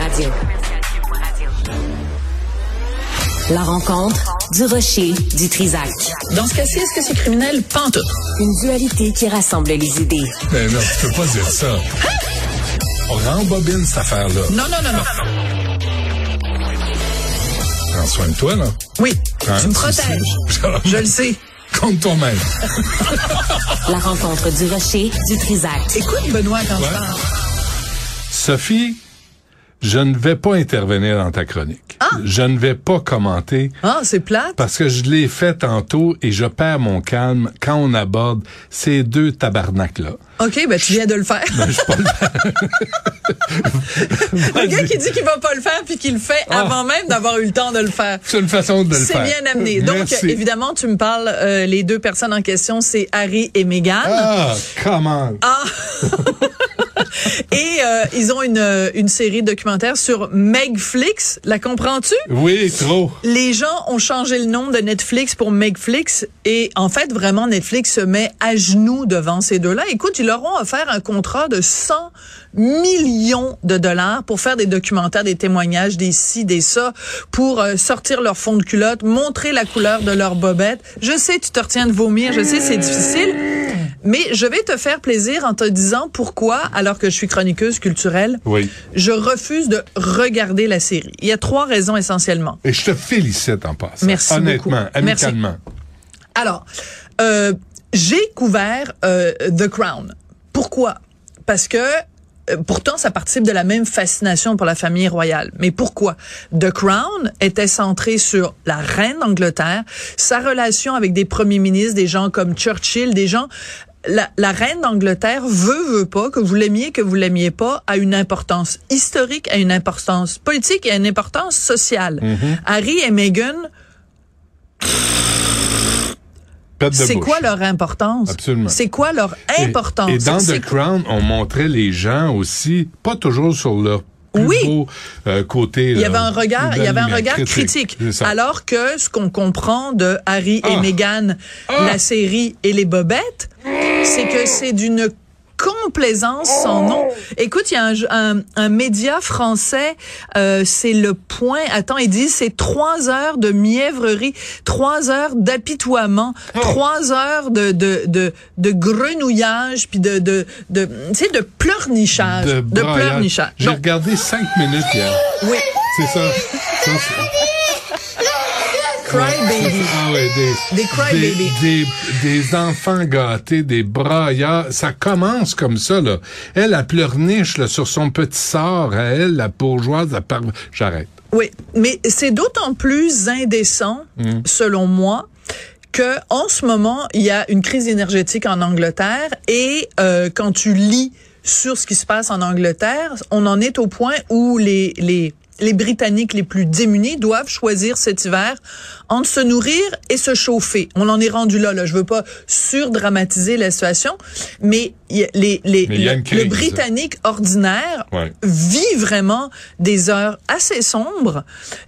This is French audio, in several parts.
Radio. La rencontre du rocher du Trisac. Dans ce cas-ci, est-ce que c'est criminel? Pantoute. Une dualité qui rassemble les idées. Ben non, tu peux pas dire ça. On rembobine cette affaire-là. Non, non, non, non. Prends soin de toi, là. Oui, Hein, tu me protèges. Je le sais. Compte toi-même. La rencontre du rocher du Trisac. Écoute, Benoît, quand je Ouais. parle. Sophie, je ne vais pas intervenir dans ta chronique. Je ne vais pas commenter Ah, c'est plate. parce que je l'ai fait tantôt et je perds mon calme quand on aborde ces deux tabarnaks-là. OK, ben tu viens de le faire. Ben, je suis pas Le gars qui dit qu'il va pas le faire puis qu'il le fait Ah. avant même d'avoir eu le temps de le faire. C'est une façon de le C'est faire. bien amené. Donc, Merci. évidemment, tu me parles, euh, les deux personnes en question, c'est Harry et Meghan. Ah, comment? Ah! et euh, ils ont une, euh, une série documentaire sur Megflix. La comprends-tu? Oui, trop. Les gens ont changé le nom de Netflix pour Megflix et en fait vraiment Netflix se met à genoux devant ces deux-là. Écoute, ils leur ont offert un contrat de 100 millions de dollars pour faire des documentaires, des témoignages, des ci, des ça, pour euh, sortir leur fond de culotte, montrer la couleur de leur bobette. Je sais, tu te retiens de vomir, je sais, c'est difficile, mais je vais te faire plaisir en te disant pourquoi, alors que je suis chroniqueuse culturelle, Oui. je refuse de regarder la série. Il y a trois raisons essentiellement. Et je te félicite en passant. Merci Honnêtement, beaucoup. Merci. amicalement. Alors, euh, j'ai couvert euh, The Crown. Pourquoi? Parce que euh, Pourtant, ça participe de la même fascination pour la famille royale. Mais pourquoi? The Crown était centré sur la reine d'Angleterre, sa relation avec des premiers ministres, des gens comme Churchill, des gens la, la reine d'Angleterre veut, veut pas, que vous l'aimiez, que vous l'aimiez pas, a une importance historique, a une importance politique et a une importance sociale. Harry et Meghan, c'est quoi leur importance? Absolument. C'est quoi leur importance? Et, dans The Crown, on montrait les gens aussi, pas toujours sur leur plus Oui. beau euh, côté. Il y avait un regard, il y avait un regard critique. Alors que ce qu'on comprend de Harry et Ah. Meghan, Ah. la série et les bobettes, c'est que c'est d'une complaisance sans nom. Écoute, il y a un, un, un média français, euh, c'est le point. Attends, il dit c'est trois heures de mièvrerie, trois heures d'apitoiement, Oh. trois heures de de de, de grenouillage puis de de de tu sais de pleurnichage, de, pleurnichage. J'ai regardé cinq minutes hier. oui, C'est ça. ça Ah ouais, des, Des crybabies. Des, des, des enfants gâtés, des braillards. Ça commence comme ça, là. Elle, elle pleurniche, là, sur son petit sort à elle, la bourgeoise. J'arrête. Oui, mais c'est d'autant plus indécent, selon moi, que en ce moment, il y a une crise énergétique en Angleterre et euh, quand tu lis sur ce qui se passe en Angleterre, on en est au point où les les les Britanniques les plus démunis doivent choisir cet hiver entre se nourrir et se chauffer. On en est rendu là. là. Je veux pas surdramatiser la situation, mais les, les, Mais le, Britannique ordinaire Ouais. vit vraiment des heures assez sombres.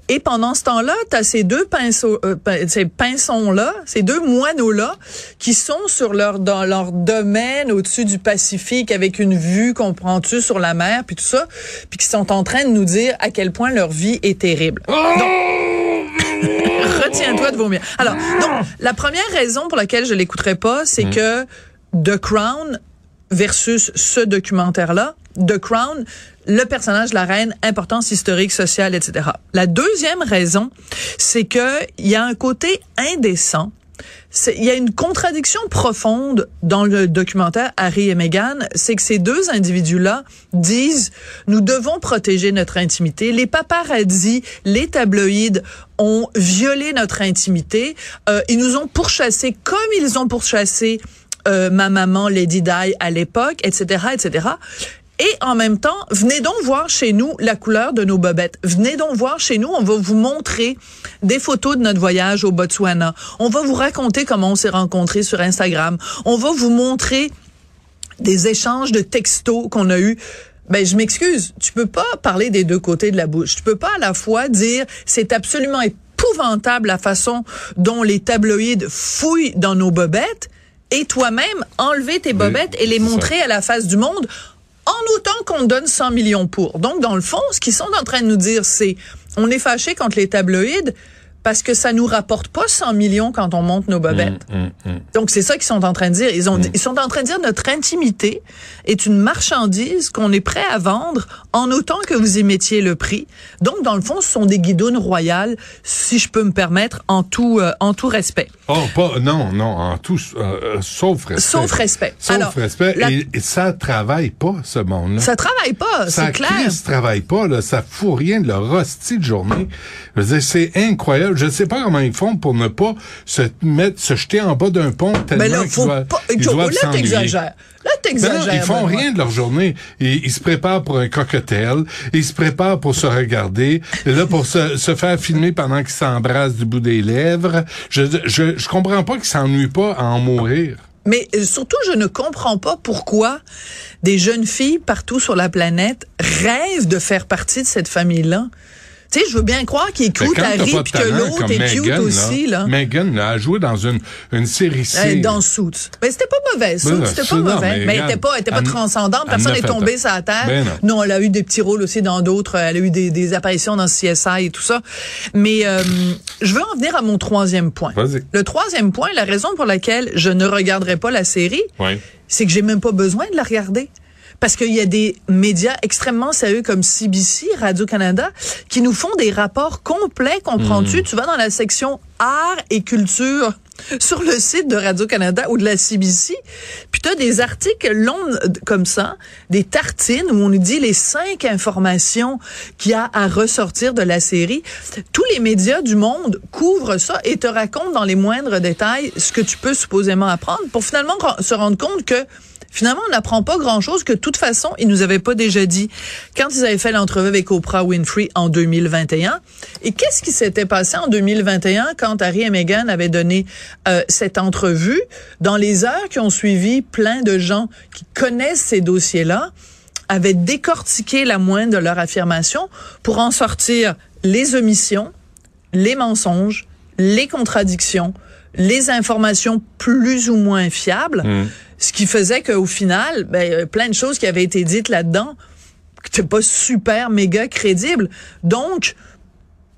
Et pendant ce temps-là, tu as ces deux pinceaux, euh, ces pinsons-là, ces deux moineaux-là, qui sont sur leur, dans leur domaine au-dessus du Pacifique avec une vue, comprends-tu, sur la mer, puis tout ça, puis qui sont en train de nous dire à quel point leur vie est terrible. Retiens-toi de vomir. Alors, donc, la première raison pour laquelle je l'écouterai pas, c'est que The Crown versus ce documentaire-là, The Crown, le personnage de la reine, importance historique, sociale, etc. La deuxième raison, c'est que il y a un côté indécent. Il y a une contradiction profonde dans le documentaire Harry et Meghan, c'est que ces deux individus-là disent nous devons protéger notre intimité. Les paparazzis, les tabloïds ont violé notre intimité. Euh, ils nous ont pourchassés comme ils ont pourchassé euh, ma maman Lady Di à l'époque, etc., etc. Et en même temps, venez donc voir chez nous la couleur de nos bobettes. Venez donc voir chez nous, on va vous montrer des photos de notre voyage au Botswana. On va vous raconter comment on s'est rencontrés sur Instagram. On va vous montrer des échanges de textos qu'on a eus. Ben, je m'excuse, tu peux pas parler des deux côtés de la bouche. Tu peux pas à la fois dire c'est absolument épouvantable la façon dont les tabloïds fouillent dans nos bobettes et toi-même enlever tes bobettes et les montrer à la face du monde en autant qu'on donne 100 millions pour. Donc, dans le fond, ce qu'ils sont en train de nous dire, c'est on est fâché contre les tabloïds parce que ça nous rapporte pas 100 millions quand on monte nos bobettes. Hum, hum, hum. Donc c'est ça qu'ils sont en train de dire. Ils, ont, ils sont en train de dire notre intimité est une marchandise qu'on est prêt à vendre en autant que vous y mettiez le prix. Donc dans le fond, ce sont des guidons royales, si je peux me permettre, en tout euh, en tout respect. Oh, pas, non, non, en tout, euh, euh, sauf respect. Sauf respect. Sauf Alors, respect. la- Et, et ça travaille pas, ce monde-là. Ça travaille pas, Ça c'est clair. Christ travaille pas, là. Ça fout rien de leur hostie de journée. Je veux dire, c'est incroyable. Je sais pas comment ils font pour ne pas se mettre, se jeter en bas d'un pont tellement Mais là, faut doivent, pas. ils Écoute, doivent là, s'ennuyer. t'exagères. Là, Ben t'exagères. ils font rien de leur journée. Ils, ils se préparent pour un cocktail. Ils se préparent pour se regarder. Et là, pour se, se faire filmer pendant qu'ils s'embrassent du bout des lèvres. Je, je, je comprends pas qu'ils s'ennuient pas à en mourir. Mais euh, surtout, je ne comprends pas pourquoi des jeunes filles partout sur la planète rêvent de faire partie de cette famille-là. Tu sais, je veux bien croire Ben, quand t'as Harry pas de puis que l'autre est cute Meghan, aussi, là. Megan a joué dans une, une série C. Euh, dans Suits. Mais c'était pas mauvais, Suits, Ben, c'était pas non, mauvais. mais Mais elle était pas, elle était pas elle- transcendante. Personne n'est tombé sur la terre. Ben non. elle a eu des petits rôles aussi dans d'autres. Elle a eu des, des apparitions dans CSI et tout ça. Mais euh, je veux en venir à mon troisième point. Vas-y. Le troisième point, la raison pour laquelle je ne regarderai pas la série, Oui. c'est que j'ai même pas besoin de la regarder. Parce qu'il y a des médias extrêmement sérieux comme CBC, Radio-Canada, qui nous font des rapports complets, comprends-tu? Hmm. Tu vas dans la section art et culture sur le site de Radio-Canada ou de la CBC, puis tu as des articles longs comme ça, des tartines où on nous dit les cinq informations qu'il y a à ressortir de la série. Tous les médias du monde couvrent ça et te racontent dans les moindres détails ce que tu peux supposément apprendre pour finalement se rendre compte que Finalement, on n'apprend pas grand-chose que de toute façon, ils nous avaient pas déjà dit quand ils avaient fait l'entrevue avec Oprah Winfrey en 2021. Et qu'est-ce qui s'était passé en 2021 quand Harry et Meghan avaient donné euh, cette entrevue? Dans les heures qui ont suivi, plein de gens qui connaissent ces dossiers-là avaient décortiqué la moindre de leur affirmation pour en sortir les omissions, les mensonges, les contradictions, les informations plus ou moins fiables. Ce qui faisait qu'au final, ben, euh, plein de choses qui avaient été dites là-dedans, qui n'étaient pas super méga crédibles. Donc,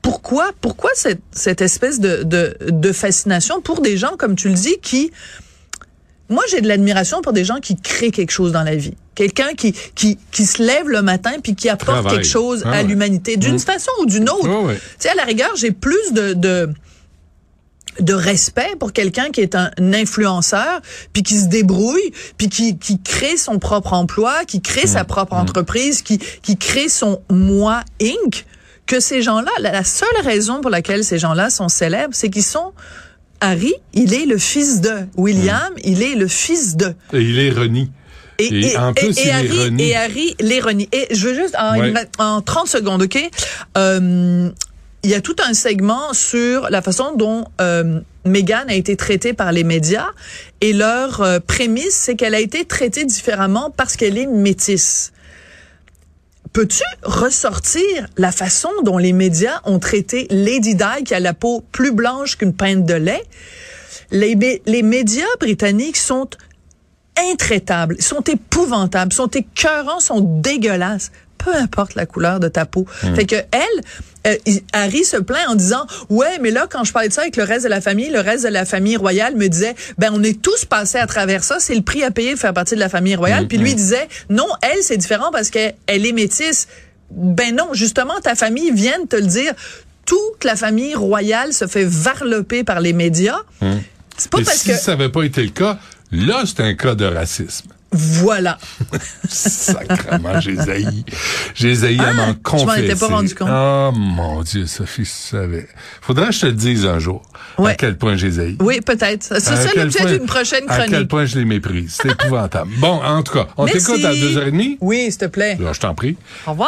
pourquoi, pourquoi cette, cette espèce de, de, de fascination pour des gens, comme tu le dis, qui, moi, j'ai de l'admiration pour des gens qui créent quelque chose dans la vie. Quelqu'un qui, qui, qui se lève le matin puis qui apporte quelque chose Ah à ouais. l'humanité, d'une façon ou d'une autre. Ouais. Tu sais, à la rigueur, j'ai plus de, de, de respect pour quelqu'un qui est un influenceur, puis qui se débrouille, puis qui, qui crée son propre emploi, qui crée sa propre entreprise, qui, qui crée son moi Inc., que ces gens-là, la, seule raison pour laquelle ces gens-là sont célèbres, c'est qu'ils sont Harry, il est le fils de. William, il est le fils de. Et il est renie. Et en plus, il est Harry, et Harry l'ironie. Et je veux juste, en, Ouais. en 30 secondes, OK? Euh, il y a tout un segment sur la façon dont euh, Meghan a été traitée par les médias. Et leur euh, prémisse, c'est qu'elle a été traitée différemment parce qu'elle est métisse. Peux-tu ressortir la façon dont les médias ont traité Lady Di, qui a la peau plus blanche qu'une pinte de lait? Les, les médias britanniques sont intraitables, sont épouvantables, sont écœurants, sont dégueulasses. Peu importe la couleur de ta peau. Fait que elle, euh, Harry se plaint en disant ouais mais là quand je parlais de ça avec le reste de la famille, le reste de la famille royale me disait ben on est tous passés à travers ça, c'est le prix à payer de faire partie de la famille royale. Puis lui il disait non elle c'est différent parce qu'elle elle est métisse. Ben non justement ta famille vient de te le dire. Toute la famille royale se fait varloper par les médias. C'est pas Et parce si que ça n'avait pas été le cas, là, c'est un cas de racisme. Voilà. Sacrement, j'ai zaï. J'ai zaï à Ah, m'en je confesser. m'en étais pas rendu compte. Oh mon Dieu, Sophie, tu savais. Faudrait que je te le dise un jour. À quel point j'ai zaï. Oui, peut-être. Ce À serait quel l'objet point- d'une prochaine À quel chronique. point je les méprise. C'est épouvantable. Bon, en tout cas, on t'écoute à 2h30. Oui, s'il te plaît. Là, je t'en prie. Au revoir.